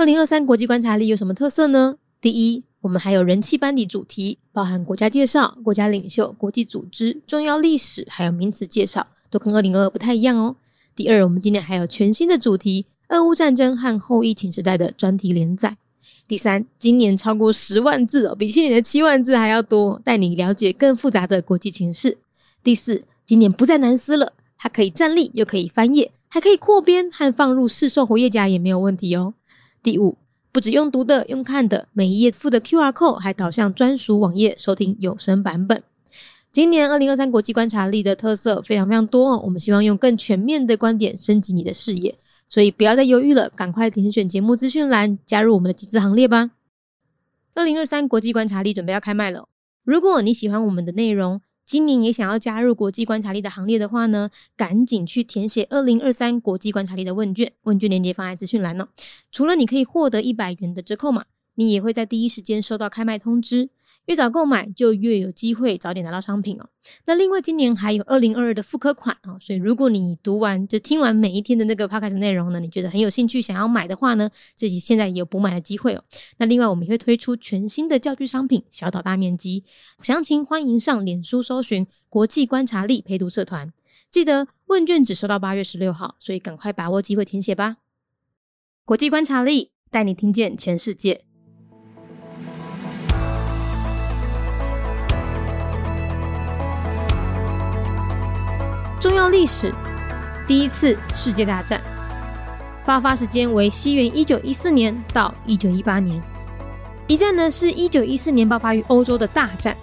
二零二三国际观察力有什么特色呢？第一，我们还有人气班底主题，包含国家介绍、国家领袖、国际组织、重要历史，还有名词介绍，都跟二零二二不太一样哦。第二，我们今年还有全新的主题——俄乌战争和后疫情时代的专题连载。第三，今年超过十万字哦，比去年的七万字还要多，带你了解更复杂的国际情势。第四，今年不再难撕了，它可以站立，又可以翻页，还可以扩编和放入市售活页夹也没有问题哦。第五，不止用读的，用看的，每一页附的 QR code 还导向专属网页收听有声版本。今年二零二三国际观察力的特色非常非常多哦，我们希望用更全面的观点升级你的视野。所以不要再犹豫了，赶快点选节目资讯栏，加入我们的集资行列吧！二零二三国际观察力准备要开卖了。如果你喜欢我们的内容，今年也想要加入国际观察力的行列的话呢，赶紧去填写二零二三国际观察力的问卷，问卷链接放在资讯栏哦。除了你可以获得一百元的折扣码，你也会在第一时间收到开卖通知。越早购买就越有机会早点拿到商品哦。那另外今年还有二零二二的复刻款哦，所以如果你读完就听完每一天的那个 podcast 内容呢，你觉得很有兴趣想要买的话呢，自己现在也有补买的机会哦。那另外我们也会推出全新的教具商品，小岛大面积，详情欢迎上脸书搜寻国际观察力陪读社团。记得问卷只收到八月十六号，所以赶快把握机会填写吧。国际观察力带你听见全世界。重要历史：第一次世界大战爆发时间为西元一九一四年到一九一八年。一战呢是一九一四年爆发于欧洲的大战，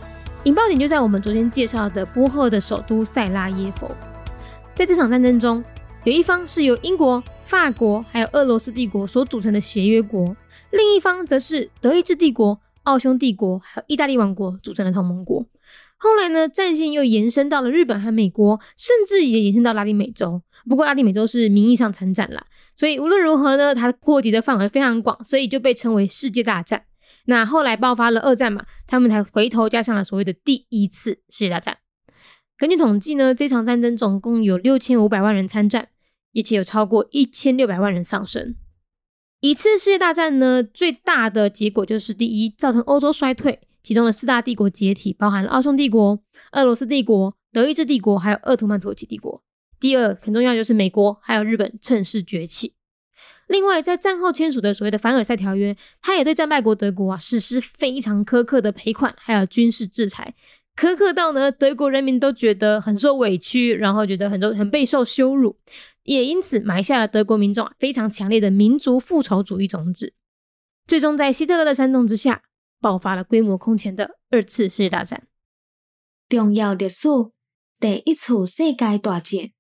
引爆点就在我们昨天介绍的波赫的首都塞拉耶夫。在这场战争中，有一方是由英国、法国还有俄罗斯帝国所组成的协约国，另一方则是德意志帝国、奥匈帝国还有意大利王国组成的同盟国。后来呢，战线又延伸到了日本和美国，甚至也延伸到拉丁美洲。不过拉丁美洲是名义上参战啦，所以无论如何呢，它扩及的范围非常广，所以就被称为世界大战。那后来爆发了二战嘛，他们才回头加上了所谓的第一次世界大战。根据统计呢，这场战争总共有六千五百万人参战，而且有超过一千六百万人丧生。一次世界大战呢，最大的结果就是第一，造成欧洲衰退。其中的四大帝国解体，包含了奥匈帝国、俄罗斯帝国、德意志帝国，还有鄂图曼土耳其帝国。第二很重要就是美国还有日本趁势崛起。另外，在战后签署的所谓的凡尔赛条约，它也对战败国德国啊实施非常苛刻的赔款，还有军事制裁，苛刻到呢德国人民都觉得很受委屈，然后觉得很多很备受羞辱，也因此埋下了德国民众啊非常强烈的民族复仇主义种子。最终在希特勒的煽动之下。爆发了规模空前的二次世界大战。重要历史第一次世界大战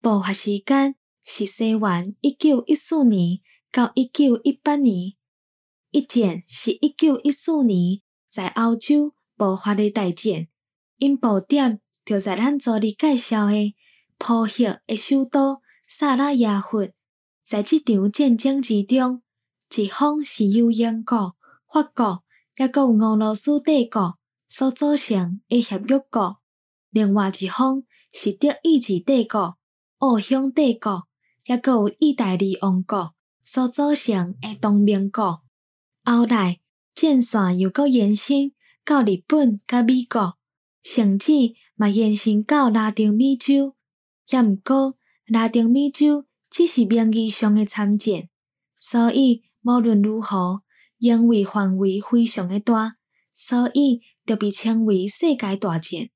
爆发时间是西元一九一四年到一九一八年。一战是一九一四年在欧洲爆发的大战，因爆点就在咱昨日介绍的波赫的首都萨拉耶夫。在这场战争之中，一方是由英国、法国。也有俄罗斯帝国所组成的协约国，另外一方是德意志帝国、奥匈帝国，也有意大利王国所组成的同盟国。后来战线又搁延伸到日本甲美国，甚至嘛延伸到拉丁美洲。也毋过，拉丁美洲只是名义上的参战，所以无论如何。因为范围非常的大，所以就被称为世界大战。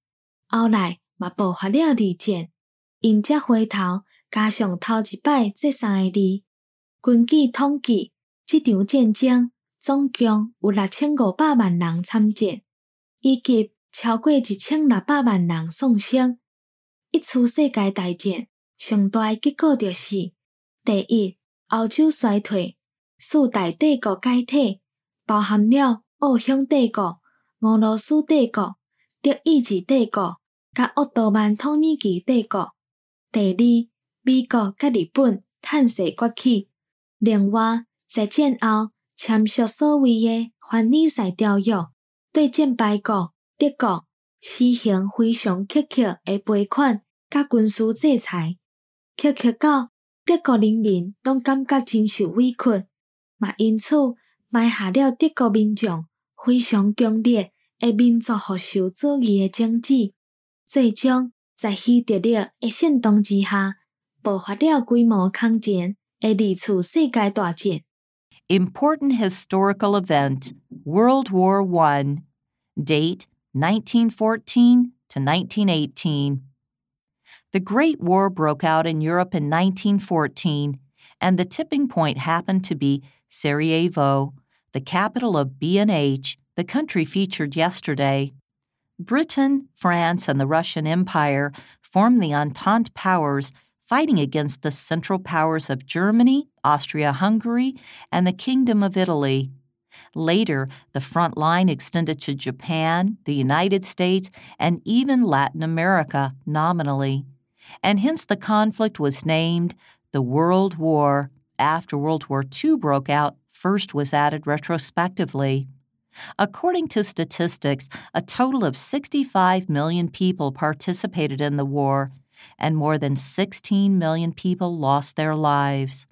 后来嘛爆发了二战，因则回头加上头一摆这三个字。根据统计，这场战争总共有六千五百万人参战，以及超过一千六百万人丧生。一次世界大战上大结果就是：第一，欧洲衰退。四大帝国解体，包含了奥匈帝国、俄罗斯帝国、德意志帝国、甲奥多曼土耳其帝国。第二，美国甲日本趁势崛起。另外，在战后签署所谓的凡尔赛条约，对战败国德国施行非常苛刻的赔款甲军事制裁，苛刻到德国人民拢感觉真受委屈。嘛因此埋下了德国民众非常强烈诶民族复仇主义诶种子，最终在希特勒诶煽动之下，爆发了规模抗战诶二次世界大战。Important historical event World War I. Date 1914 to 1918. The Great War broke out in Europe in 1914, and the tipping point happened to be Sarajevo, the capital of B&H, the country featured yesterday. Britain, France, and the Russian Empire formed the Entente powers fighting against the Central Powers of Germany, Austria Hungary, and the Kingdom of Italy. Later, the front line extended to Japan, the United States, and even Latin America nominally. And hence the conflict was named the World War after World War II broke out, first was added retrospectively. According to statistics, a total of 65 million people participated in the war, and more than 16 million people lost their lives.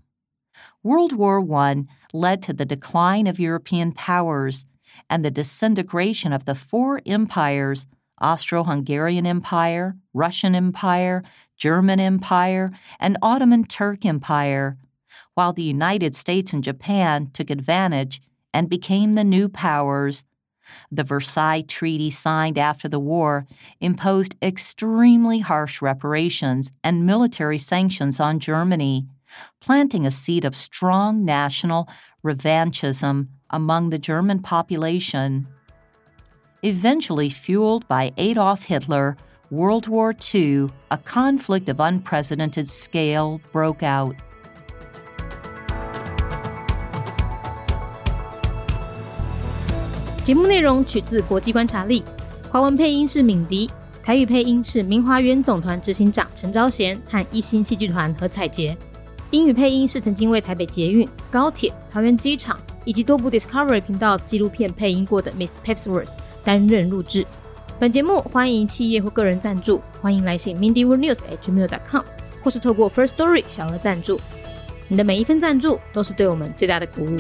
World War I led to the decline of European powers and the disintegration of the four empires Austro Hungarian Empire, Russian Empire, German Empire, and Ottoman Turk Empire, while the United States and Japan took advantage and became the new powers. The Versailles Treaty signed after the war imposed extremely harsh reparations and military sanctions on Germany, planting a seed of strong national revanchism among the German population Eventually fueled by Adolf Hitler, World War II, a conflict of unprecedented scale broke out. 节目内容取自国际观察力，华文配音是敏迪，台语配音是明华园总团执行长陈昭贤和一星戏剧团何彩杰，英语配音是曾经为台北捷运、高铁、桃园机场 以及多部 Discovery 频道纪录片配音过的 Miss Pepsworth 担任录制。本节目欢迎企业或个人赞助，欢迎来信 mindyworldnews@gmail.com，或是透过 First Story 小额赞助。你的每一份赞助都是对我们最大的鼓舞。